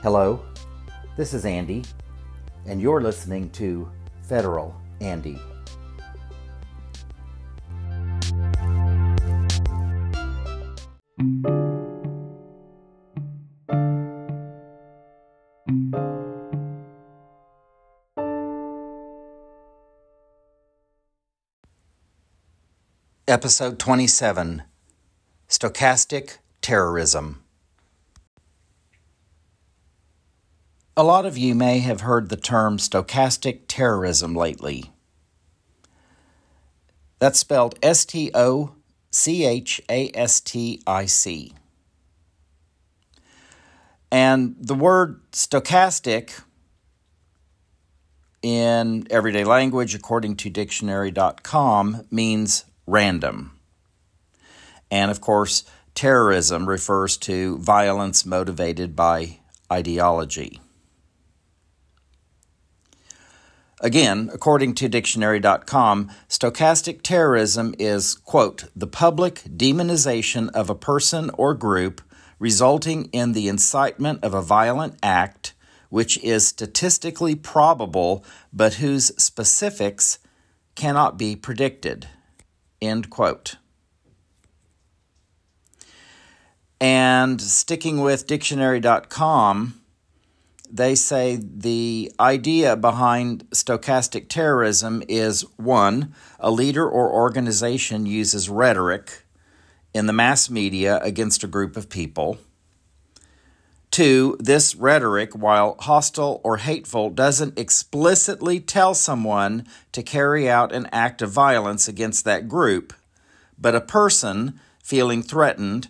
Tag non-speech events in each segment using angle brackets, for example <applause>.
Hello, this is Andy, and you're listening to Federal Andy. Episode 27 Stochastic Terrorism. A lot of you may have heard the term stochastic terrorism lately. That's spelled S T O C H A S T I C. And the word stochastic in everyday language, according to dictionary.com, means random. And of course, terrorism refers to violence motivated by ideology. Again, according to dictionary.com, stochastic terrorism is, quote, the public demonization of a person or group resulting in the incitement of a violent act which is statistically probable but whose specifics cannot be predicted, end quote. And sticking with dictionary.com, they say the idea behind stochastic terrorism is one, a leader or organization uses rhetoric in the mass media against a group of people. Two, this rhetoric, while hostile or hateful, doesn't explicitly tell someone to carry out an act of violence against that group, but a person feeling threatened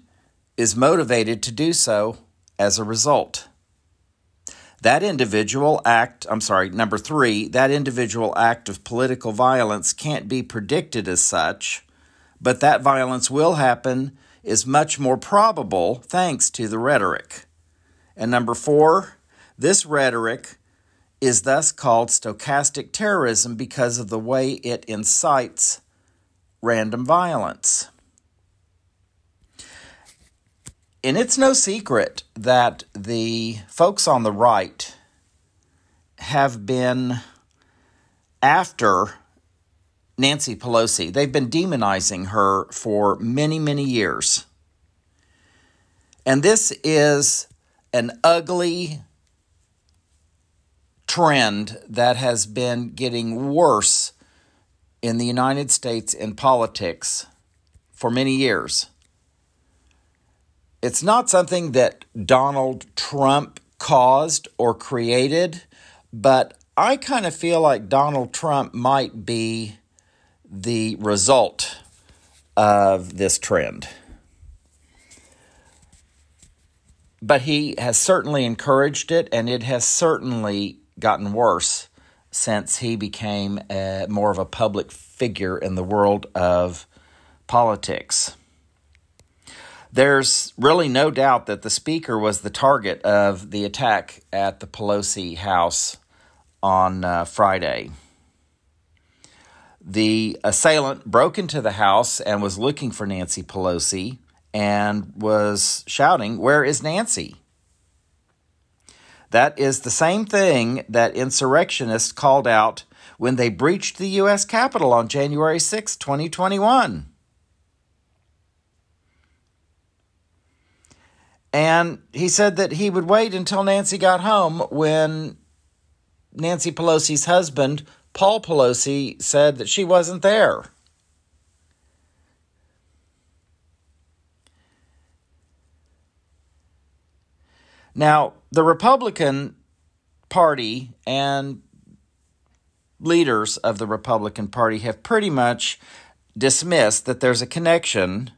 is motivated to do so as a result that individual act, I'm sorry, number three, that individual act of political violence can't be predicted as such, but that violence will happen is much more probable thanks to the rhetoric. And number four, this rhetoric is thus called stochastic terrorism because of the way it incites random violence. And it's no secret that the folks on the right have been after Nancy Pelosi. They've been demonizing her for many, many years. And this is an ugly trend that has been getting worse in the United States in politics for many years it's not something that Donald Trump caused or created, but I kind of feel like Donald Trump might be the result of this trend. But he has certainly encouraged it, and it has certainly gotten worse since he became a, more of a public figure in the world of politics. There's really no doubt that the speaker was the target of the attack at the Pelosi house on uh, Friday. The assailant broke into the house and was looking for Nancy Pelosi and was shouting, Where is Nancy? That is the same thing that insurrectionists called out when they breached the U.S. Capitol on January 6, 2021. And he said that he would wait until Nancy got home when Nancy Pelosi's husband, Paul Pelosi, said that she wasn't there. Now, the Republican Party and leaders of the Republican Party have pretty much dismissed that there's a connection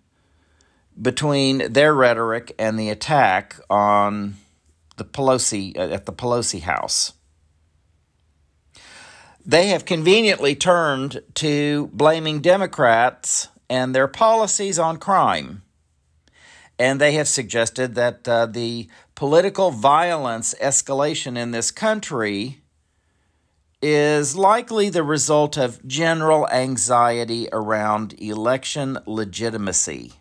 between their rhetoric and the attack on the Pelosi uh, at the Pelosi house. They have conveniently turned to blaming Democrats and their policies on crime. And they have suggested that uh, the political violence escalation in this country is likely the result of general anxiety around election legitimacy.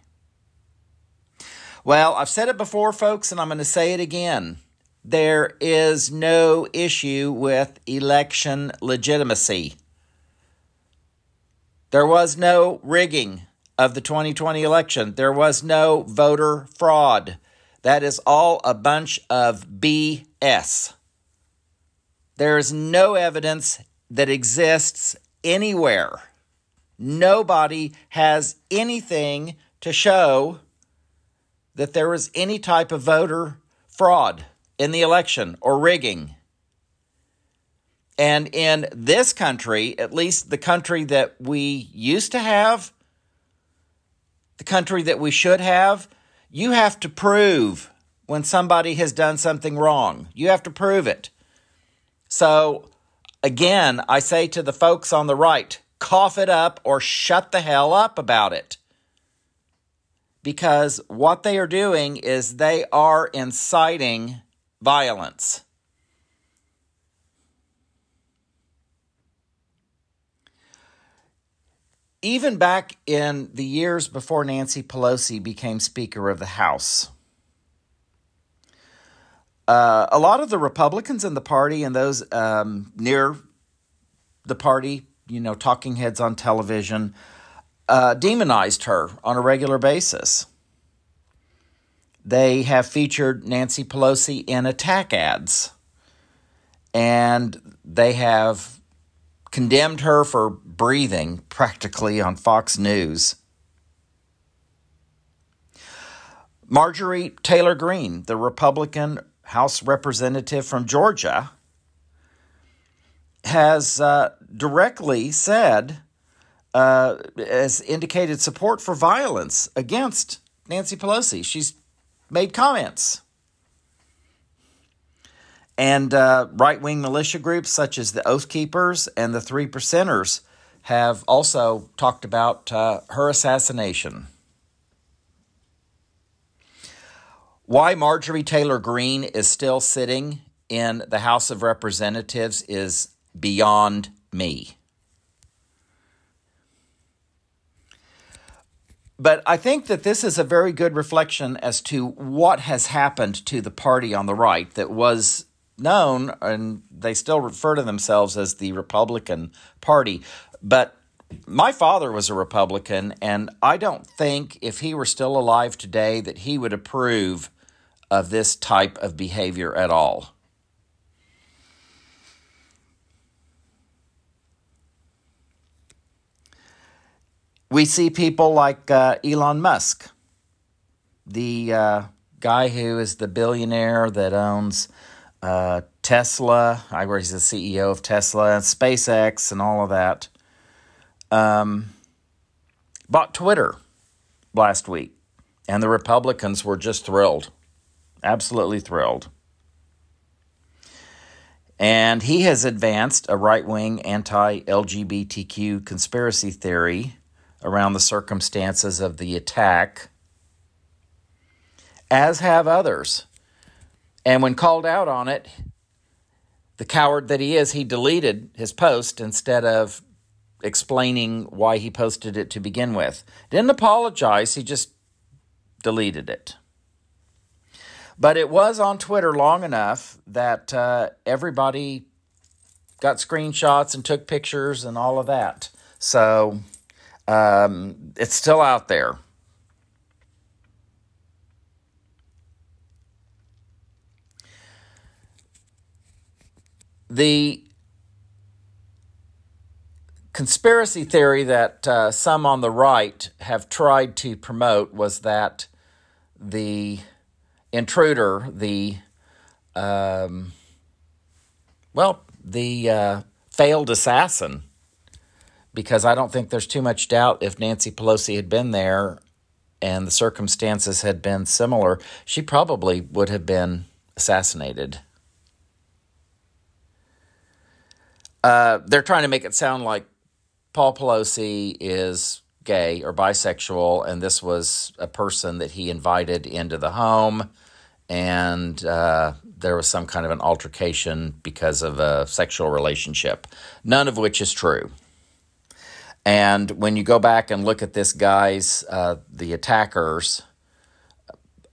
Well, I've said it before, folks, and I'm going to say it again. there is no issue with election legitimacy. There was no rigging of the 2020 election. There was no voter fraud. That is all a bunch of BS. There is no evidence that exists anywhere. Nobody has anything to show that there was any type of voter fraud in the election or rigging. And in this country, at least the country that we used to have, the country that we should have, you have to prove when somebody has done something wrong. You have to prove it. So, again, I say to the folks on the right cough it up or shut the hell up about it. Because what they are doing is they are inciting violence. even back in the years before Nancy Pelosi became Speaker of the House, uh, a lot of the Republicans in the party and those um, near the party, you know, talking heads on television, uh, demonized her on a regular basis. They have featured Nancy Pelosi in attack ads, and they have condemned her for breathing practically on Fox News. Marjorie Taylor Greene, the Republican House representative from Georgia, has uh, directly said, uh, has indicated support for violence against Nancy Pelosi. She's made comments. And uh, right wing militia groups such as the Oath Keepers and the Three Percenters have also talked about uh, her assassination. Why Marjorie Taylor Greene is still sitting in the House of Representatives is beyond me. But I think that this is a very good reflection as to what has happened to the party on the right that was known, and they still refer to themselves as the Republican Party. But my father was a Republican, and I don't think if he were still alive today that he would approve of this type of behavior at all. We see people like uh, Elon Musk, the uh, guy who is the billionaire that owns uh, Tesla, I where he's the CEO of Tesla and SpaceX and all of that. Um, bought Twitter last week, and the Republicans were just thrilled, absolutely thrilled. And he has advanced a right wing anti LGBTQ conspiracy theory around the circumstances of the attack, as have others. And when called out on it, the coward that he is, he deleted his post instead of explaining why he posted it to begin with. Didn't apologize, he just deleted it. But it was on Twitter long enough that uh, everybody got screenshots and took pictures and all of that. So um, it's still out there. The conspiracy theory that uh, some on the right have tried to promote was that the intruder, the um, well, the uh, failed assassin, because I don't think there's too much doubt if Nancy Pelosi had been there and the circumstances had been similar, she probably would have been assassinated. Uh, they're trying to make it sound like Paul Pelosi is gay or bisexual, and this was a person that he invited into the home, and uh, there was some kind of an altercation because of a sexual relationship, none of which is true. And when you go back and look at this guy's, uh, the attackers,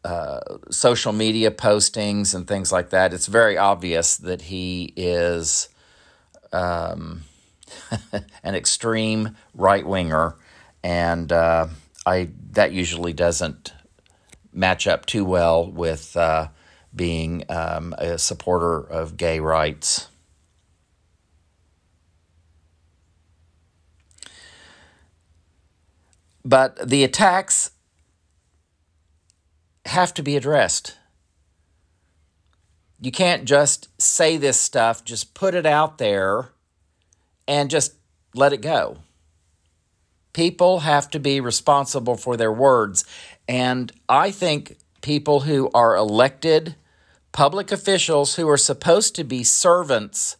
uh, social media postings and things like that, it's very obvious that he is um, <laughs> an extreme right winger, and uh, I that usually doesn't match up too well with uh, being um, a supporter of gay rights. But the attacks have to be addressed. You can't just say this stuff, just put it out there and just let it go. People have to be responsible for their words. And I think people who are elected public officials who are supposed to be servants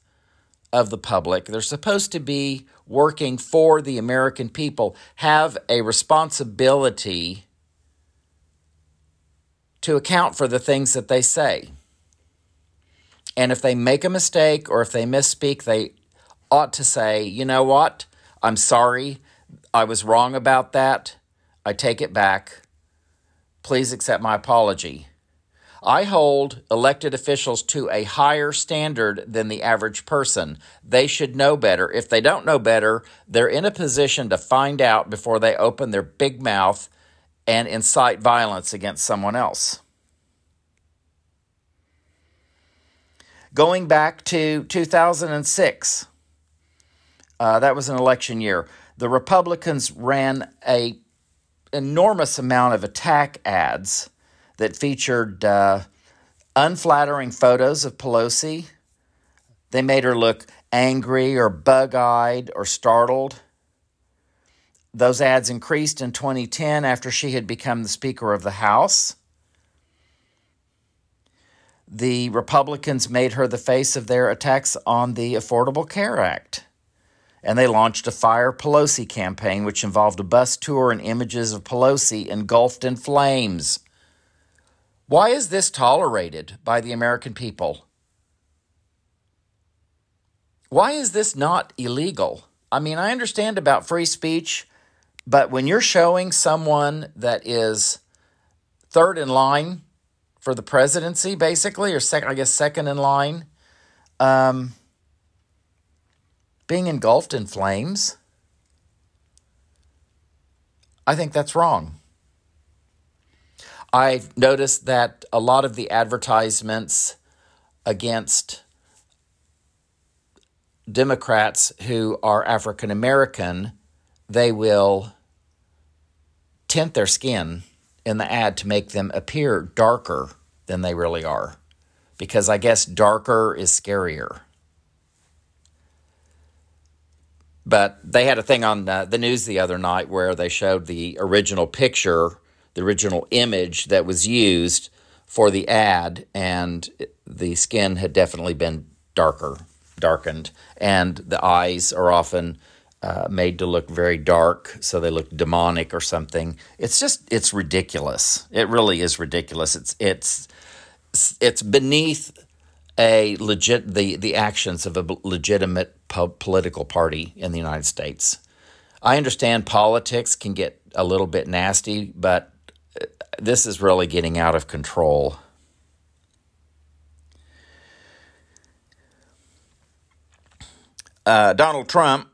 of the public, they're supposed to be working for the American people, have a responsibility to account for the things that they say. And if they make a mistake or if they misspeak, they ought to say, you know what? I'm sorry. I was wrong about that. I take it back. Please accept my apology. I hold elected officials to a higher standard than the average person. They should know better. If they don't know better, they're in a position to find out before they open their big mouth and incite violence against someone else. Going back to 2006, uh, that was an election year. The Republicans ran a enormous amount of attack ads that featured uh, unflattering photos of Pelosi. They made her look angry or bug eyed or startled. Those ads increased in 2010 after she had become the Speaker of the House. The Republicans made her the face of their attacks on the Affordable Care Act and they launched a Fire Pelosi campaign, which involved a bus tour and images of Pelosi engulfed in flames. Why is this tolerated by the American people? Why is this not illegal? I mean, I understand about free speech, but when you're showing someone that is third in line for the presidency, basically, or second, I guess second in line, um, being engulfed in flames? I think that's wrong. I've noticed that a lot of the advertisements against Democrats who are African American, they will tint their skin in the ad to make them appear darker than they really are. Because I guess darker is scarier. But they had a thing on uh, the news the other night where they showed the original picture, the original image that was used for the ad, and the skin had definitely been darker, darkened, and the eyes are often uh, made to look very dark, so they look demonic or something. It's just it's ridiculous. It really is ridiculous. It's it's it's beneath a legit the the actions of a legitimate po- political party in the United States. I understand politics can get a little bit nasty, but this is really getting out of control. Uh, Donald Trump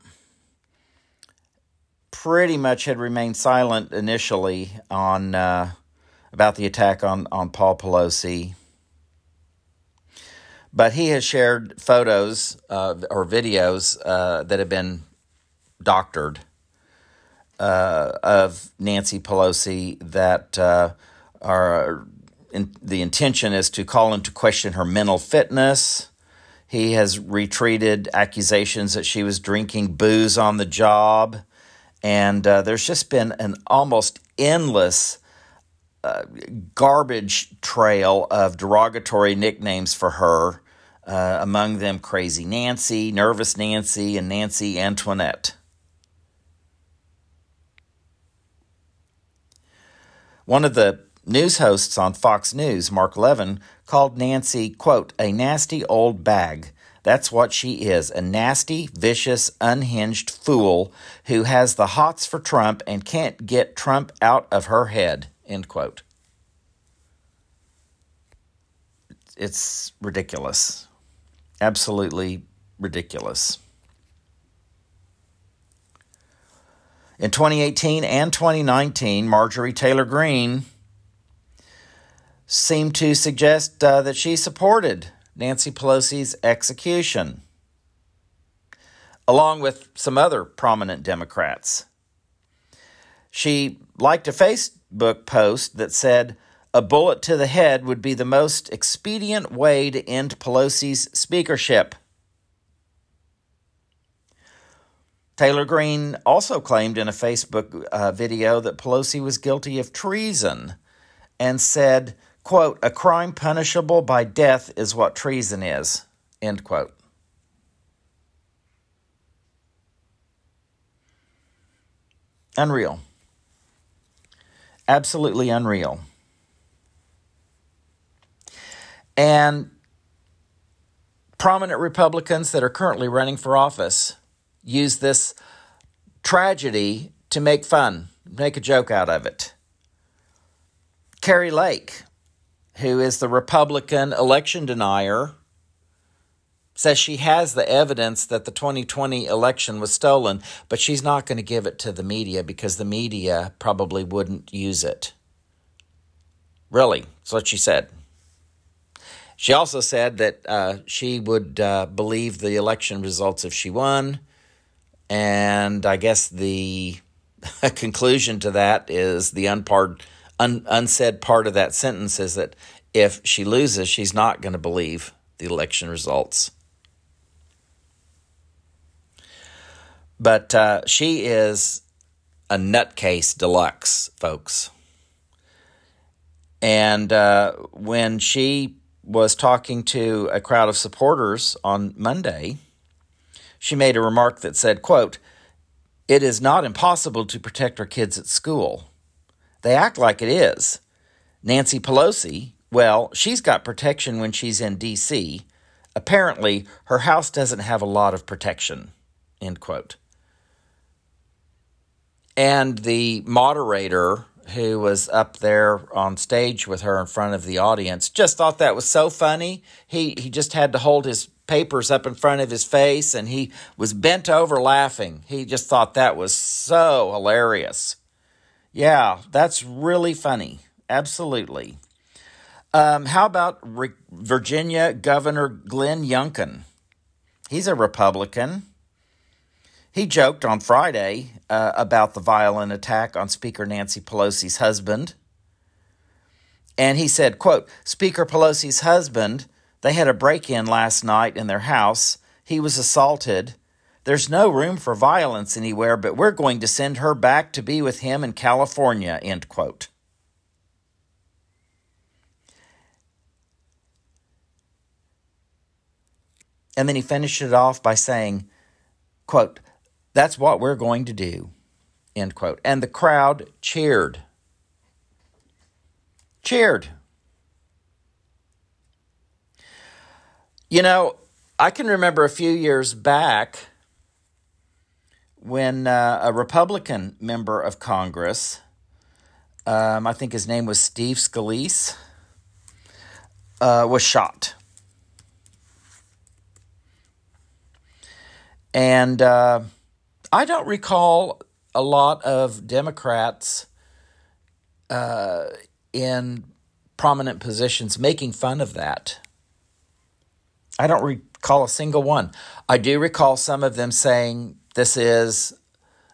pretty much had remained silent initially on uh, about the attack on on Paul Pelosi but he has shared photos uh, or videos uh, that have been doctored uh, of Nancy Pelosi that uh, are in, the intention is to call into question her mental fitness. He has retreated accusations that she was drinking booze on the job. And uh, there's just been an almost endless uh, garbage trail of derogatory nicknames for her uh, among them Crazy Nancy, Nervous Nancy, and Nancy Antoinette. One of the news hosts on Fox News, Mark Levin, called Nancy, quote, a nasty old bag. That's what she is a nasty, vicious, unhinged fool who has the hots for Trump and can't get Trump out of her head, end quote. it's ridiculous. Absolutely ridiculous. In 2018 and 2019, Marjorie Taylor Greene seemed to suggest uh, that she supported Nancy Pelosi's execution, along with some other prominent Democrats. She liked a Facebook post that said, a bullet to the head would be the most expedient way to end Pelosi's speakership. Taylor Greene also claimed in a Facebook uh, video that Pelosi was guilty of treason and said, quote, a crime punishable by death is what treason is, end quote. Unreal. Absolutely unreal. And prominent Republicans that are currently running for office use this tragedy to make fun, make a joke out of it. Kari Lake, who is the Republican election denier, says she has the evidence that the 2020 election was stolen, but she's not going to give it to the media because the media probably wouldn't use it. Really, that's what she said. She also said that uh, she would uh, believe the election results if she won. And I guess the <laughs> conclusion to that is the unpard, un, unsaid part of that sentence is that if she loses, she's not going to believe the election results. But uh, she is a nutcase deluxe, folks. And uh, when she was talking to a crowd of supporters on Monday, she made a remark that said, quote, It is not impossible to protect our kids at school. They act like it is. Nancy Pelosi, well, she's got protection when she's in D.C. Apparently, her house doesn't have a lot of protection. End quote. And the moderator who was up there on stage with her in front of the audience just thought that was so funny. He he just had to hold his papers up in front of his face and he was bent over laughing. He just thought that was so hilarious. Yeah, that's really funny. Absolutely. Um, how about Re- Virginia Governor Glenn Youngkin? He's a Republican. He joked on Friday uh, about the violent attack on Speaker Nancy Pelosi's husband. And he said, quote, Speaker Pelosi's husband, they had a break-in last night in their house. He was assaulted. There's no room for violence anywhere, but we're going to send her back to be with him in California, end quote. And then he finished it off by saying, quote, that's what we're going to do. End quote. And the crowd cheered. Cheered. You know, I can remember a few years back when uh, a Republican member of Congress, um, I think his name was Steve Scalise, uh, was shot. And uh, I don't recall a lot of Democrats uh, in prominent positions making fun of that. I don't recall a single one. I do recall some of them saying this is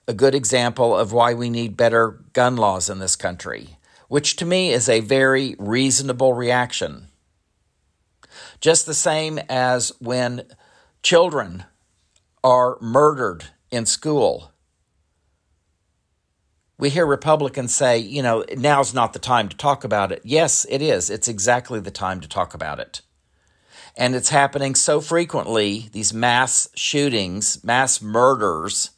a good example of why we need better gun laws in this country, which to me is a very reasonable reaction. Just the same as when children are murdered in school. We hear Republicans say, you know, now's not the time to talk about it. Yes, it is. It's exactly the time to talk about it. And it's happening so frequently, these mass shootings, mass murders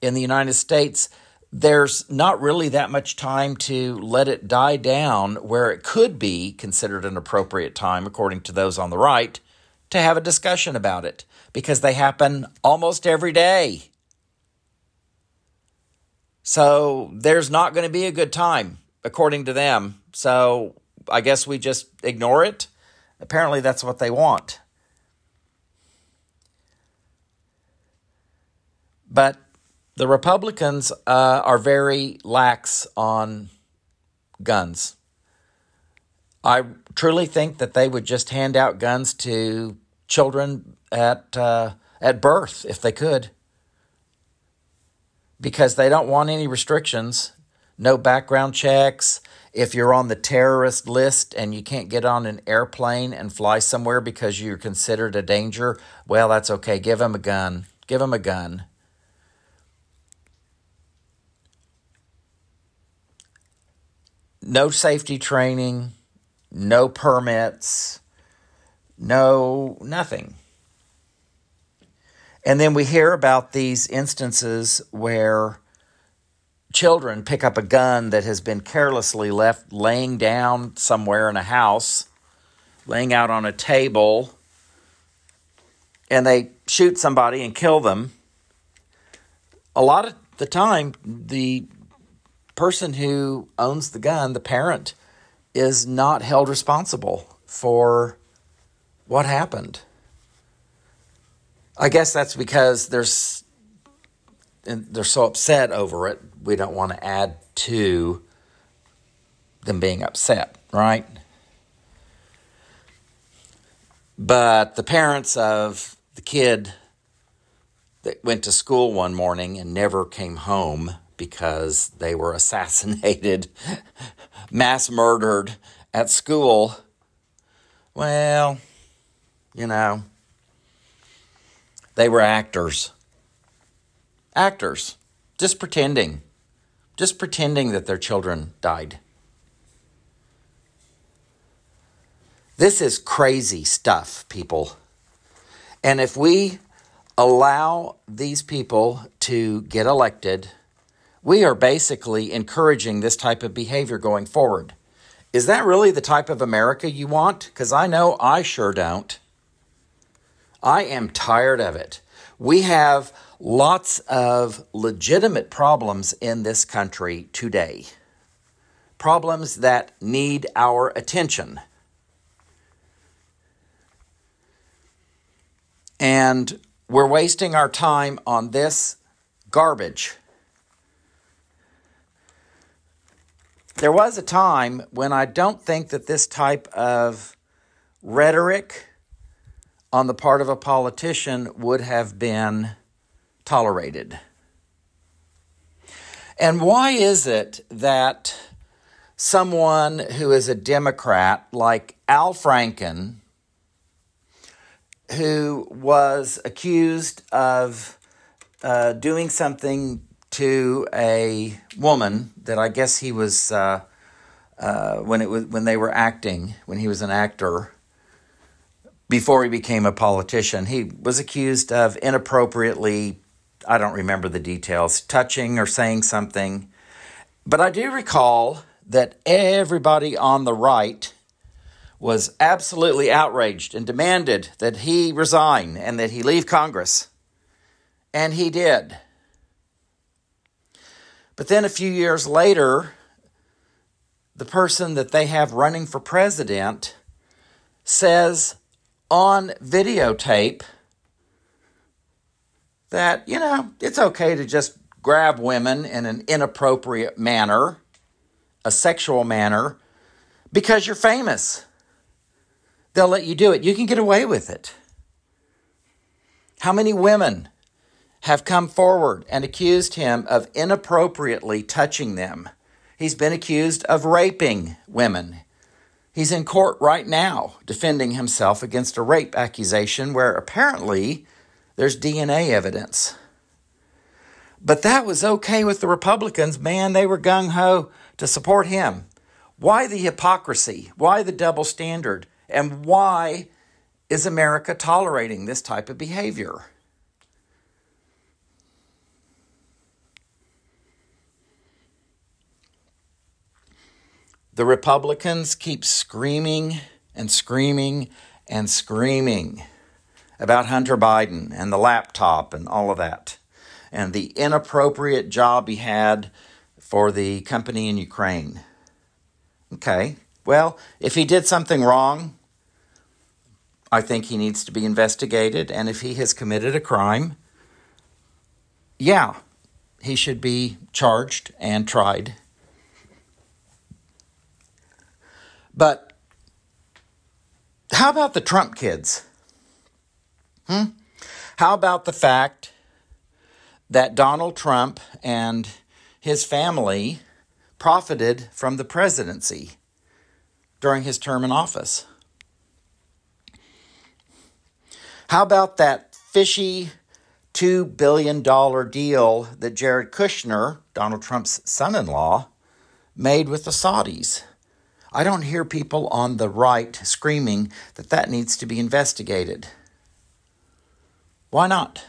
in the United States. There's not really that much time to let it die down where it could be considered an appropriate time, according to those on the right, to have a discussion about it because they happen almost every day. So there's not going to be a good time, according to them. So I guess we just ignore it. Apparently, that's what they want. But the Republicans uh, are very lax on guns. I truly think that they would just hand out guns to children at uh, at birth if they could, because they don't want any restrictions, no background checks. If you're on the terrorist list and you can't get on an airplane and fly somewhere because you're considered a danger, well, that's okay. Give them a gun. Give them a gun. No safety training no permits, no nothing. And then we hear about these instances where children pick up a gun that has been carelessly left laying down somewhere in a house, laying out on a table, and they shoot somebody and kill them. A lot of the time, the person who owns the gun, the parent, is not held responsible for what happened. I guess that's because there's and they're so upset over it. We don't want to add to them being upset, right? But the parents of the kid that went to school one morning and never came home because they were <laughs> assassinated, <laughs> mass murdered at school. Well, you know, they were actors. Actors, just pretending, just pretending that their children died. This is crazy stuff, people. And if we allow these people to get elected, we are basically encouraging this type of behavior going forward. Is that really the type of America you want? Because I know I sure don't. I am tired of it. We have lots of legitimate problems in this country today, problems that need our attention. And we're wasting our time on this garbage. There was a time when I don't think that this type of rhetoric on the part of a politician would have been tolerated. And why is it that someone who is a Democrat like Al Franken, who was accused of uh, doing something to a woman that I guess he was uh, uh, when it was when they were acting when he was an actor before he became a politician. He was accused of inappropriately, I don't remember the details, touching or saying something. But I do recall that everybody on the right was absolutely outraged and demanded that he resign and that he leave Congress. And he did. But then a few years later, the person that they have running for president says on videotape that, you know, it's okay to just grab women in an inappropriate manner, a sexual manner, because you're famous. They'll let you do it. You can get away with it. How many women have come forward and accused him of inappropriately touching them. He's been accused of raping women. He's in court right now defending himself against a rape accusation where apparently there's DNA evidence. But that was okay with the Republicans. Man, they were gung ho to support him. Why the hypocrisy? Why the double standard? And why is America tolerating this type of behavior? The Republicans keep screaming and screaming and screaming about Hunter Biden and the laptop and all of that, and the inappropriate job he had for the company in Ukraine. Okay, well, if he did something wrong, I think he needs to be investigated. And if he has committed a crime, yeah, he should be charged and tried. But how about the Trump kids? Hmm? How about the fact that Donald Trump and his family profited from the presidency during his term in office? How about that fishy $2 billion deal that Jared Kushner, Donald Trump's son in law, made with the Saudis? I don't hear people on the right screaming that that needs to be investigated. Why not?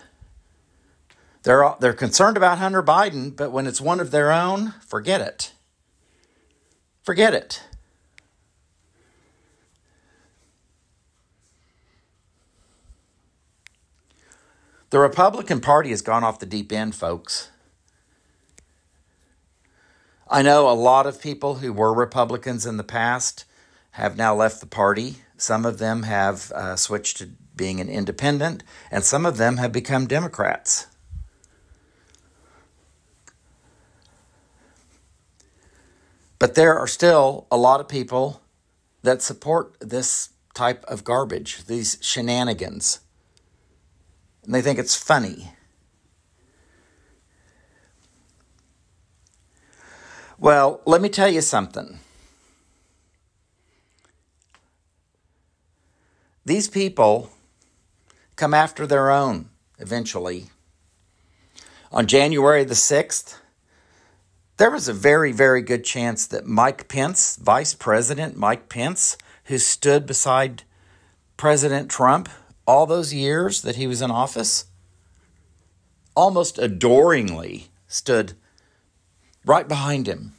They're, they're concerned about Hunter Biden, but when it's one of their own, forget it. Forget it. The Republican Party has gone off the deep end, folks. I know a lot of people who were Republicans in the past have now left the party. Some of them have uh, switched to being an independent, and some of them have become Democrats. But there are still a lot of people that support this type of garbage, these shenanigans. And they think it's funny. Well, let me tell you something. These people come after their own eventually. On January the 6th, there was a very, very good chance that Mike Pence, Vice President Mike Pence, who stood beside President Trump all those years that he was in office, almost adoringly stood right behind him,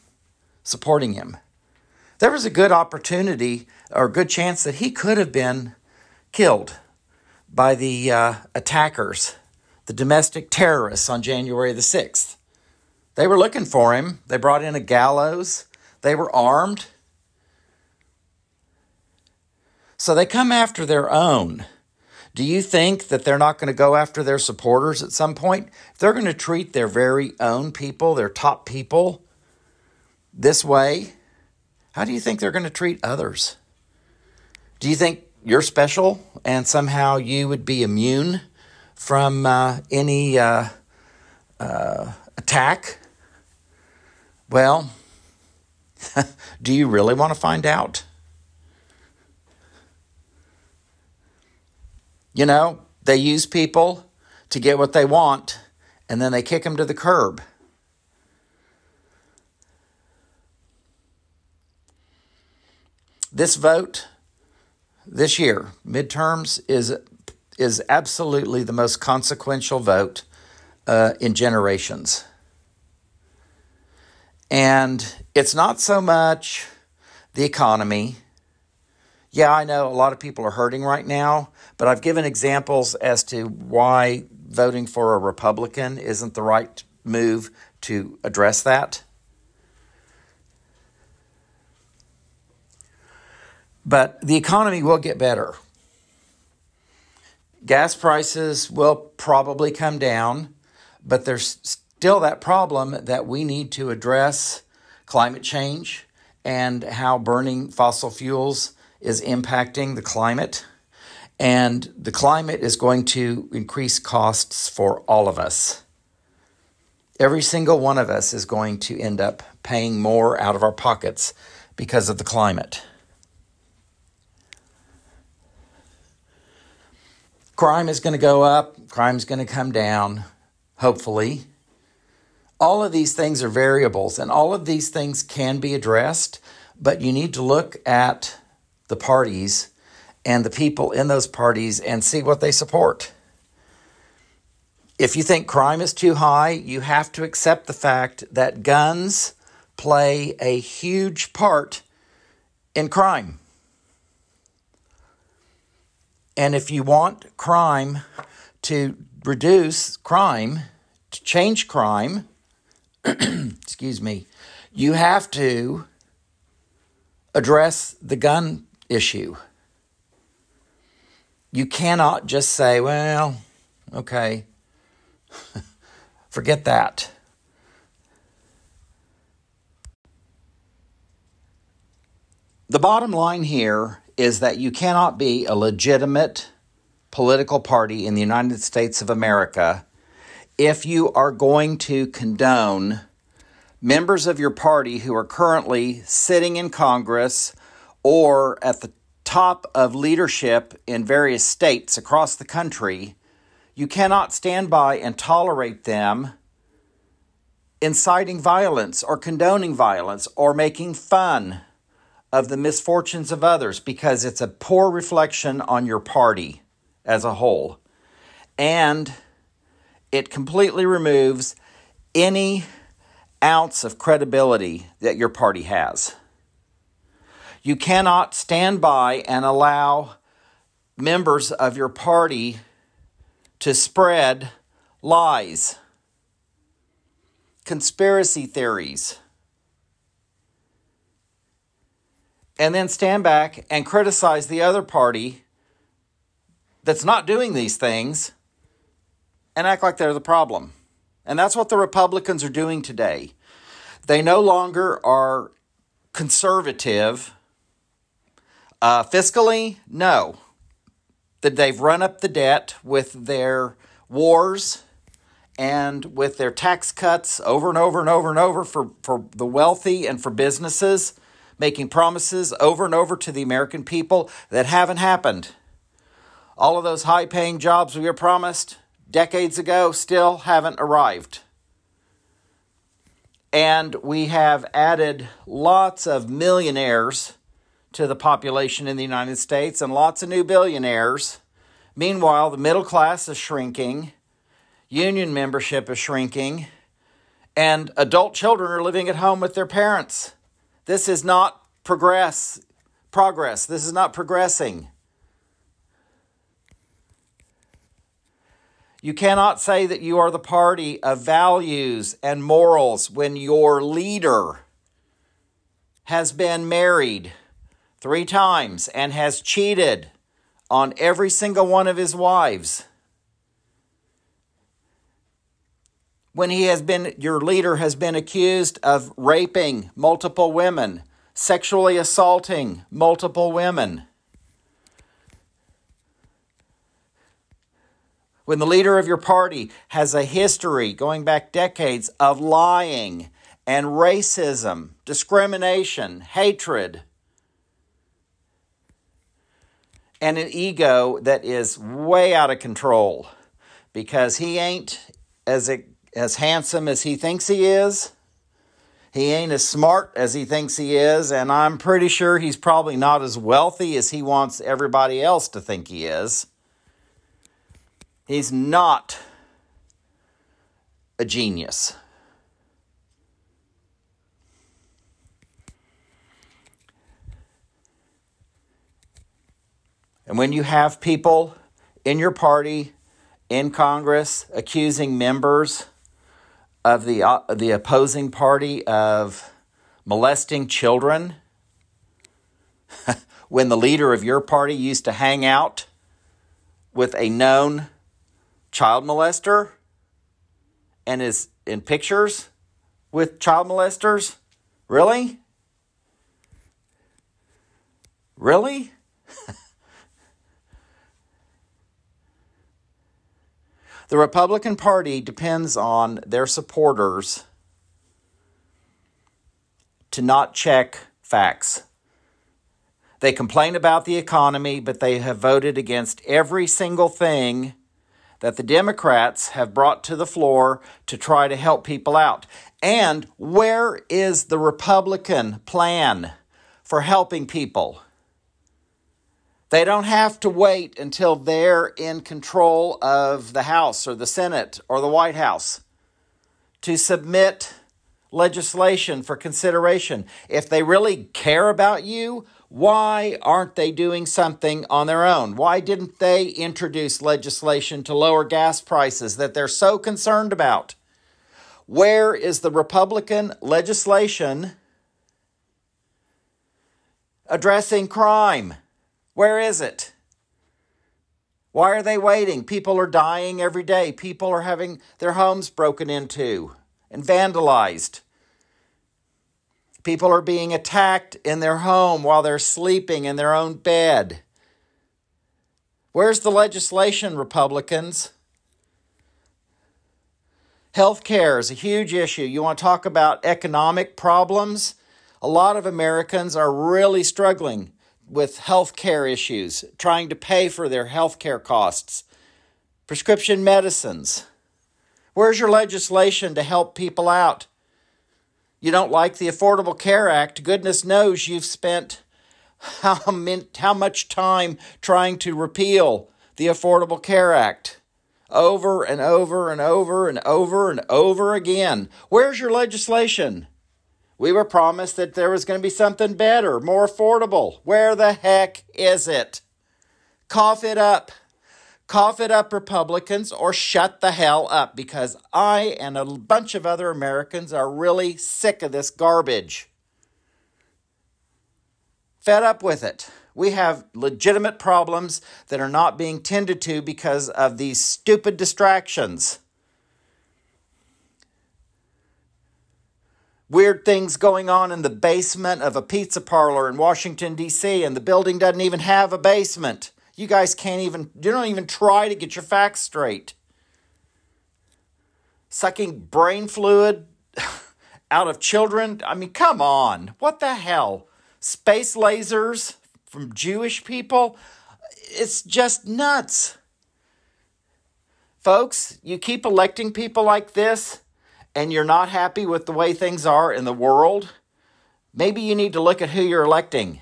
supporting him. There was a good opportunity or good chance that he could have been killed by the uh, attackers, the domestic terrorists on January the 6th. They were looking for him. They brought in a gallows. They were armed. So they come after their own. Do you think that they're not going to go after their supporters at some point? They're going to treat their very own people, their top people, this way, how do you think they're going to treat others? Do you think you're special and somehow you would be immune from uh, any uh, uh, attack? Well, <laughs> do you really want to find out? You know, they use people to get what they want and then they kick them to the curb. This vote this year, midterms, is, is absolutely the most consequential vote uh, in generations. And it's not so much the economy. Yeah, I know a lot of people are hurting right now, but I've given examples as to why voting for a Republican isn't the right move to address that. But the economy will get better. Gas prices will probably come down, but there's still that problem that we need to address climate change and how burning fossil fuels is impacting the climate. And the climate is going to increase costs for all of us. Every single one of us is going to end up paying more out of our pockets because of the climate. Crime is going to go up, crime is going to come down, hopefully. All of these things are variables, and all of these things can be addressed, but you need to look at the parties and the people in those parties and see what they support. If you think crime is too high, you have to accept the fact that guns play a huge part in crime. And if you want crime to reduce crime, to change crime, <clears throat> excuse me, you have to address the gun issue. You cannot just say, well, okay, <laughs> forget that. The bottom line here is that you cannot be a legitimate political party in the United States of America if you are going to condone members of your party who are currently sitting in Congress or at the top of leadership in various states across the country, you cannot stand by and tolerate them inciting violence or condoning violence or making fun of the misfortunes of others because it's a poor reflection on your party as a whole. And it completely removes any ounce of credibility that your party has. You cannot stand by and allow members of your party to spread lies, conspiracy theories and then stand back and criticize the other party that's not doing these things and act like they're the problem. And that's what the Republicans are doing today. They no longer are conservative. Uh, fiscally, no. That they've run up the debt with their wars and with their tax cuts over and over and over and over for, for the wealthy and for businesses making promises over and over to the American people that haven't happened. All of those high paying jobs we were promised decades ago still haven't arrived. And we have added lots of millionaires to the population in the United States and lots of new billionaires. Meanwhile, the middle class is shrinking, union membership is shrinking, and adult children are living at home with their parents. This is not progress, progress. This is not progressing. You cannot say that you are the party of values and morals when your leader has been married three times and has cheated on every single one of his wives. When he has been, your leader has been accused of raping multiple women, sexually assaulting multiple women. When the leader of your party has a history going back decades of lying and racism, discrimination, hatred, and an ego that is way out of control because he ain't as it as handsome as he thinks he is. He ain't as smart as he thinks he is, and I'm pretty sure he's probably not as wealthy as he wants everybody else to think he is. He's not a genius. And when you have people in your party, in Congress, accusing members of the uh, the opposing party of molesting children. <laughs> When the leader of your party used to hang out with a known child molester and is in pictures with child molesters? Really? Really <laughs> The Republican Party depends on their supporters to not check facts. They complain about the economy, but they have voted against every single thing that the Democrats have brought to the floor to try to help people out. And where is the Republican plan for helping people? They don't have to wait until they're in control of the House or the Senate or the White House to submit legislation for consideration. If they really care about you, why aren't they doing something on their own? Why didn't they introduce legislation to lower gas prices that they're so concerned about? Where is the Republican legislation addressing crime? Where is it? Why are they waiting? People are dying every day. People are having their homes broken into and vandalized. People are being attacked in their home while they're sleeping in their own bed. Where's the legislation, Republicans? Healthcare is a huge issue. You want to talk about economic problems? A lot of Americans are really struggling with health care issues, trying to pay for their health care costs. Prescription medicines. Where's your legislation to help people out? You don't like the Affordable Care Act. Goodness knows you've spent how, how much time trying to repeal the Affordable Care Act over and over and over and over and over again. Where's your legislation? We were promised that there was going to be something better, more affordable. Where the heck is it? Cough it up. Cough it up, Republicans, or shut the hell up because I and a bunch of other Americans are really sick of this garbage. Fed up with it. We have legitimate problems that are not being tended to because of these stupid distractions. Weird things going on in the basement of a pizza parlor in Washington, D.C., and the building doesn't even have a basement. You guys can't even, you don't even try to get your facts straight. Sucking brain fluid <laughs> out of children. I mean, come on. What the hell? Space lasers from Jewish people? It's just nuts. Folks, you keep electing people like this, and you're not happy with the way things are in the world, maybe you need to look at who you're electing.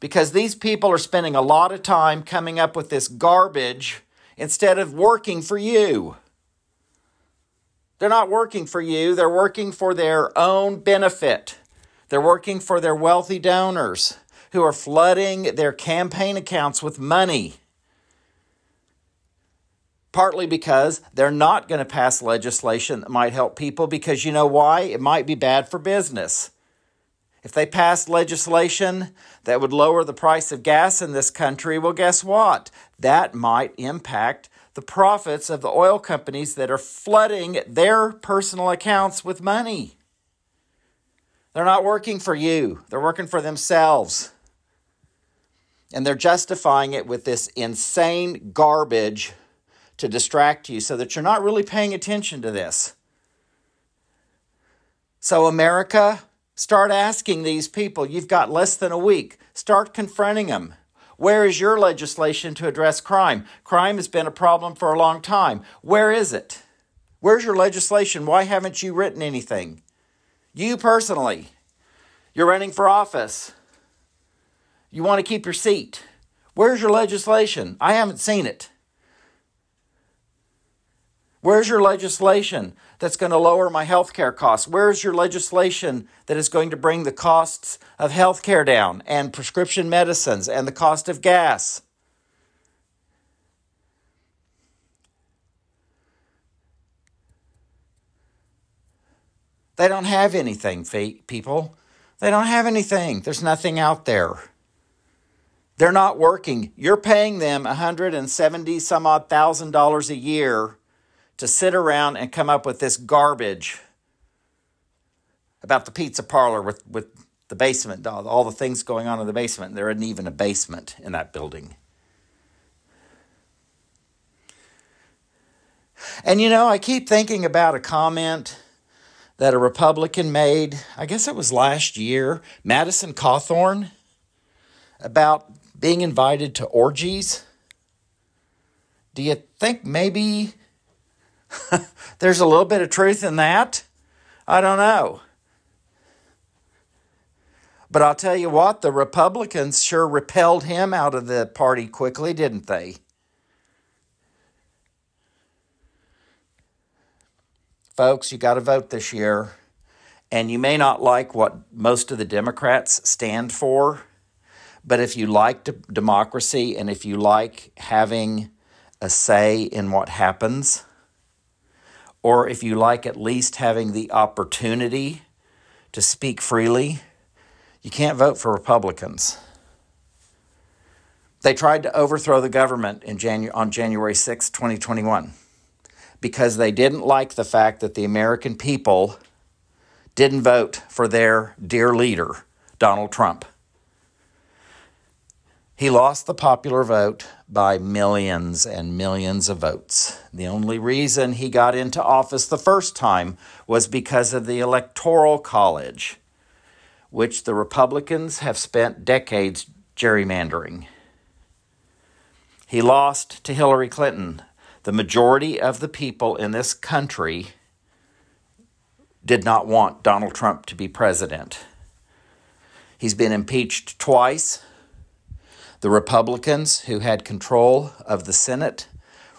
Because these people are spending a lot of time coming up with this garbage instead of working for you. They're not working for you, they're working for their own benefit. They're working for their wealthy donors who are flooding their campaign accounts with money partly because they're not going to pass legislation that might help people because you know why? It might be bad for business. If they passed legislation that would lower the price of gas in this country, well, guess what? That might impact the profits of the oil companies that are flooding their personal accounts with money. They're not working for you, they're working for themselves. And they're justifying it with this insane garbage to distract you so that you're not really paying attention to this. So, America, start asking these people. You've got less than a week. Start confronting them. Where is your legislation to address crime? Crime has been a problem for a long time. Where is it? Where's your legislation? Why haven't you written anything? You personally, you're running for office. You want to keep your seat. Where's your legislation? I haven't seen it. Where's your legislation that's going to lower my health care costs? Where's your legislation that is going to bring the costs of health care down and prescription medicines and the cost of gas? They don't have anything, people. They don't have anything. There's nothing out there. They're not working. You're paying them 170 some odd thousand dollars a year to sit around and come up with this garbage about the pizza parlor with, with the basement, all the things going on in the basement. There isn't even a basement in that building. And you know, I keep thinking about a comment that a Republican made, I guess it was last year, Madison Cawthorn, about being invited to orgies. Do you think maybe <laughs> There's a little bit of truth in that. I don't know. But I'll tell you what, the Republicans sure repelled him out of the party quickly, didn't they? Folks, you got to vote this year. And you may not like what most of the Democrats stand for, but if you like democracy and if you like having a say in what happens, or if you like, at least having the opportunity to speak freely, you can't vote for Republicans. They tried to overthrow the government in Janu- on January 6, 2021, because they didn't like the fact that the American people didn't vote for their dear leader, Donald Trump. He lost the popular vote by millions and millions of votes. The only reason he got into office the first time was because of the Electoral College, which the Republicans have spent decades gerrymandering. He lost to Hillary Clinton. The majority of the people in this country did not want Donald Trump to be president. He's been impeached twice. The Republicans, who had control of the Senate,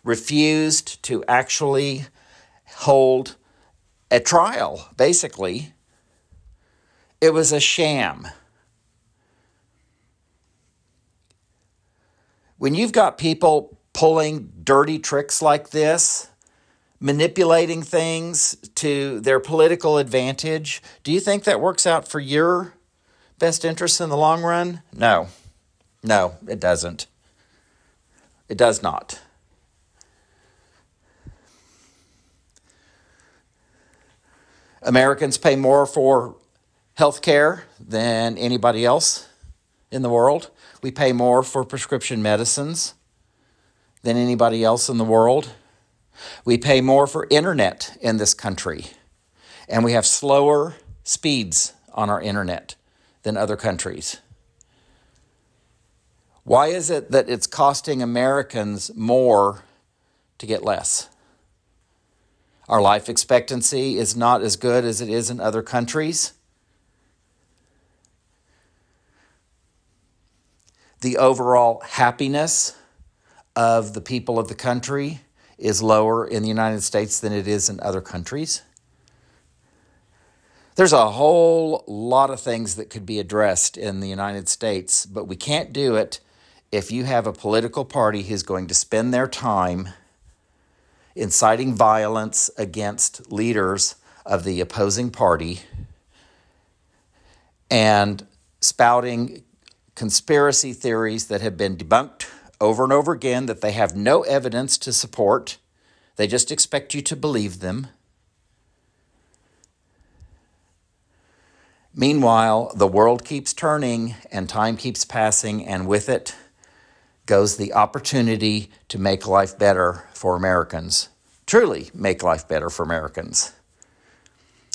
refused to actually hold a trial, basically. It was a sham. when you've got people pulling dirty tricks like this, manipulating things to their political advantage, do you think that works out for your best interests in the long run? No. No, it doesn't. It does not. Americans pay more for health care than anybody else in the world. We pay more for prescription medicines than anybody else in the world. We pay more for internet in this country. And we have slower speeds on our internet than other countries. Why is it that it's costing Americans more to get less? Our life expectancy is not as good as it is in other countries. the overall happiness of the people of the country is lower in the United States than it is in other countries. There's a whole lot of things that could be addressed in the United States, but we can't do it if you have a political party who's going to spend their time inciting violence against leaders of the opposing party and spouting conspiracy theories that have been debunked over and over again that they have no evidence to support. They just expect you to believe them. Meanwhile, the world keeps turning and time keeps passing, and with it goes the opportunity to make life better for Americans. Truly make life better for Americans.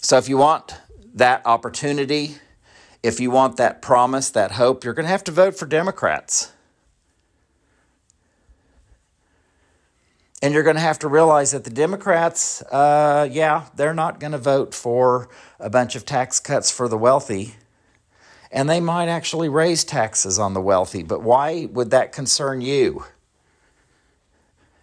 So, if you want that opportunity, if you want that promise, that hope, you're going to have to vote for Democrats. And you're going to have to realize that the Democrats, uh, yeah, they're not going to vote for a bunch of tax cuts for the wealthy. And they might actually raise taxes on the wealthy. But why would that concern you?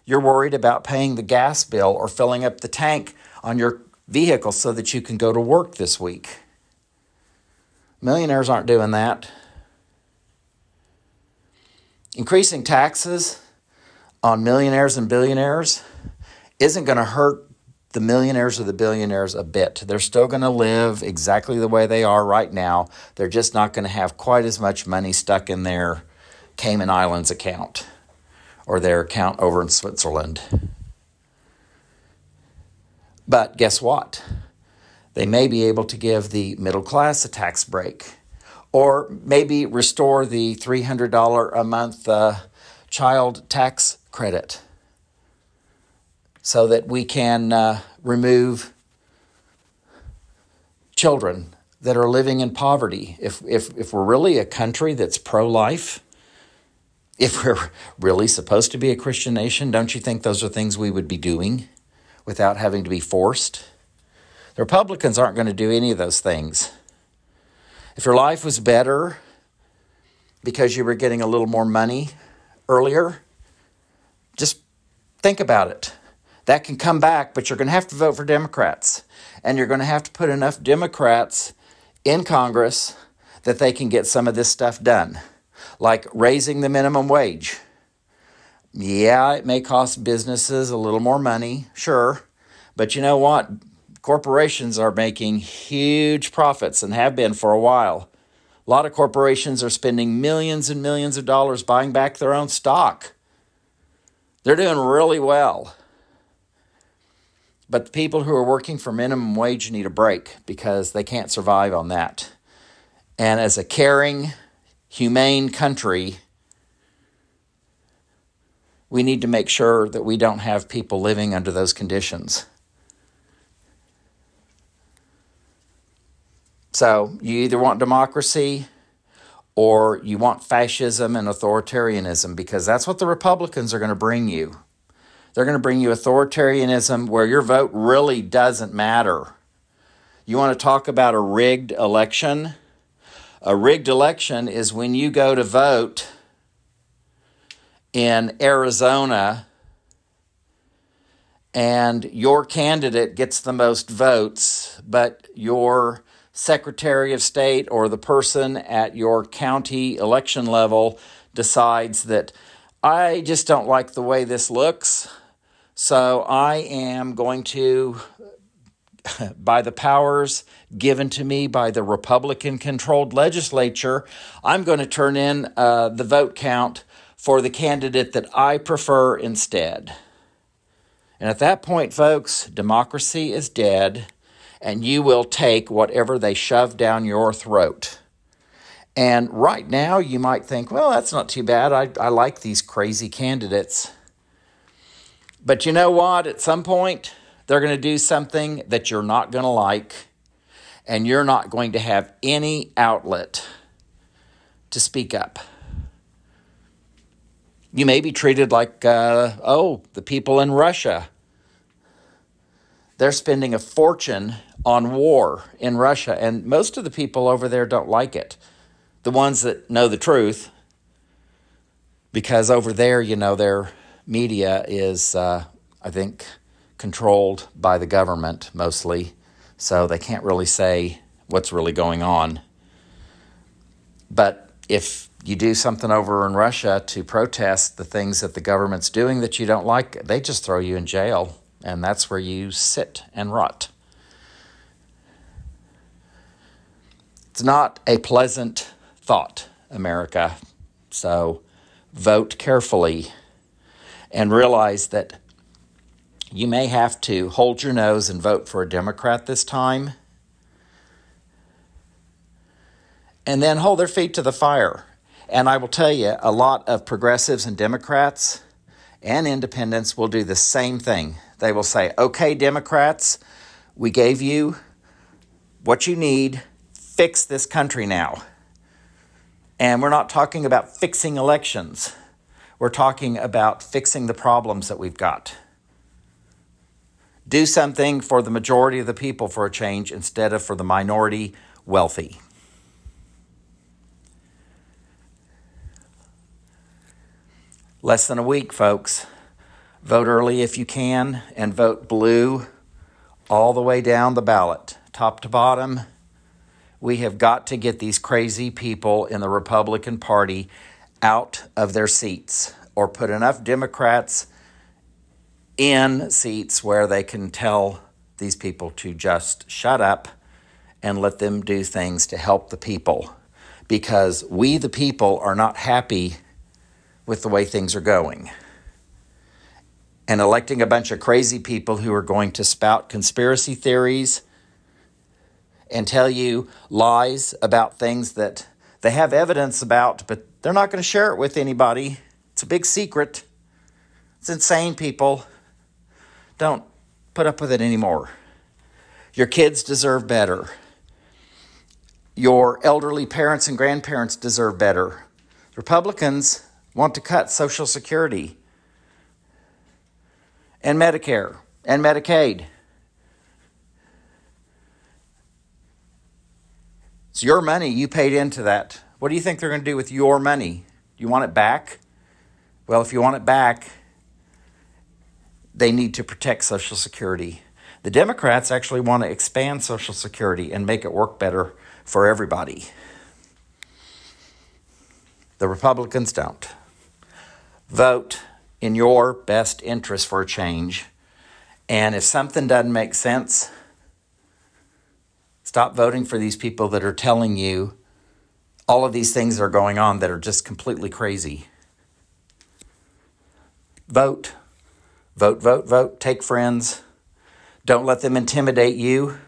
You're worried about paying the gas bill or filling up the tank on your vehicle so that you can go to work this week. Millionaires aren't doing that. Increasing taxes on millionaires and billionaires isn't going to hurt the millionaires or the billionaires a bit. They're still going to live exactly the way they are right now. They're just not going to have quite as much money stuck in their Cayman Islands account or their account over in Switzerland. But guess what? They may be able to give the middle class a tax break or maybe restore the $300 a month uh, child tax credit so that we can uh, remove children that are living in poverty. If, if, if we're really a country that's pro life, if we're really supposed to be a Christian nation, don't you think those are things we would be doing without having to be forced? The Republicans aren't going to do any of those things. If your life was better because you were getting a little more money earlier, just think about it. That can come back, but you're going to have to vote for Democrats. And you're going to have to put enough Democrats in Congress that they can get some of this stuff done, like raising the minimum wage. Yeah, it may cost businesses a little more money, sure. But you know what? corporations are making huge profits and have been for a while. A lot of corporations are spending millions and millions of dollars buying back their own stock. They're doing really well. But the people who are working for minimum wage need a break because they can't survive on that. And as a caring, humane country, we need to make sure that we don't have people living under those conditions. So you either want democracy or you want fascism and authoritarianism because that's what the Republicans are going to bring you. They're going to bring you authoritarianism where your vote really doesn't matter. You want to talk about a rigged election? A rigged election is when you go to vote in Arizona and your candidate gets the most votes, but your Secretary of State or the person at your county election level decides that I just don't like the way this looks, so I am going to, <laughs> by the powers given to me by the Republican controlled legislature, I'm going to turn in uh, the vote count for the candidate that I prefer instead. And at that point, folks, democracy is dead and you will take whatever they shove down your throat. And right now, you might think, well, that's not too bad. I, I like these crazy candidates. But you know what? At some point, they're going to do something that you're not going to like, and you're not going to have any outlet to speak up. You may be treated like, uh, oh, the people in Russia. They're spending a fortune on war in Russia, and most of the people over there don't like it. The ones that know the truth, because over there, you know, their media is, uh, I think, controlled by the government mostly, so they can't really say what's really going on. But if you do something over in Russia to protest the things that the government's doing that you don't like, they just throw you in jail, and that's where you sit and rot. It's not a pleasant thought, America. So vote carefully and realize that you may have to hold your nose and vote for a Democrat this time. And then hold their feet to the fire. And I will tell you, a lot of progressives and Democrats and independents will do the same thing. They will say, okay, Democrats, we gave you what you need fix this country now. And we're not talking about fixing elections, we're talking about fixing the problems that we've got. Do something for the majority of the people for a change instead of for the minority wealthy. Less than a week, folks. Vote early if you can and vote blue all the way down the ballot, top to bottom we have got to get these crazy people in the Republican Party out of their seats or put enough Democrats in seats where they can tell these people to just shut up and let them do things to help the people because we, the people, are not happy with the way things are going. And electing a bunch of crazy people who are going to spout conspiracy theories and tell you lies about things that they have evidence about, but they're not going to share it with anybody. It's a big secret. It's insane, people. Don't put up with it anymore. Your kids deserve better. Your elderly parents and grandparents deserve better. Republicans want to cut Social Security and Medicare and Medicaid. It's your money. You paid into that. What do you think they're going to do with your money? You want it back? Well, if you want it back, they need to protect Social Security. The Democrats actually want to expand Social Security and make it work better for everybody. The Republicans don't. Vote in your best interest for a change. And if something doesn't make sense, Stop voting for these people that are telling you all of these things are going on that are just completely crazy. Vote. Vote, vote, vote. Take friends. Don't let them intimidate you.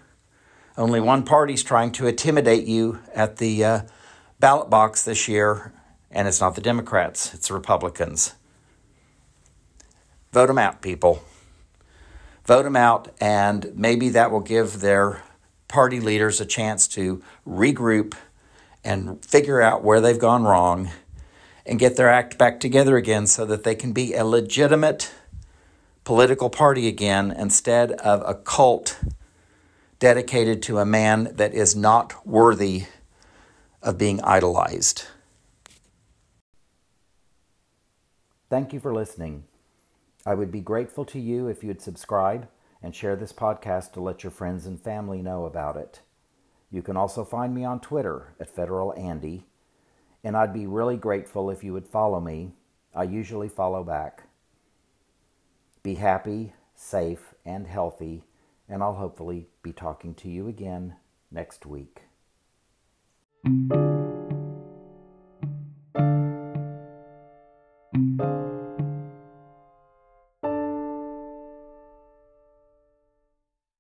Only one party's trying to intimidate you at the uh, ballot box this year, and it's not the Democrats, it's the Republicans. Vote them out, people. Vote them out, and maybe that will give their party leaders a chance to regroup and figure out where they've gone wrong and get their act back together again so that they can be a legitimate political party again instead of a cult dedicated to a man that is not worthy of being idolized. Thank you for listening. I would be grateful to you if you'd subscribe and share this podcast to let your friends and family know about it. You can also find me on Twitter at Federal Andy, and I'd be really grateful if you would follow me. I usually follow back. Be happy, safe, and healthy, and I'll hopefully be talking to you again next week.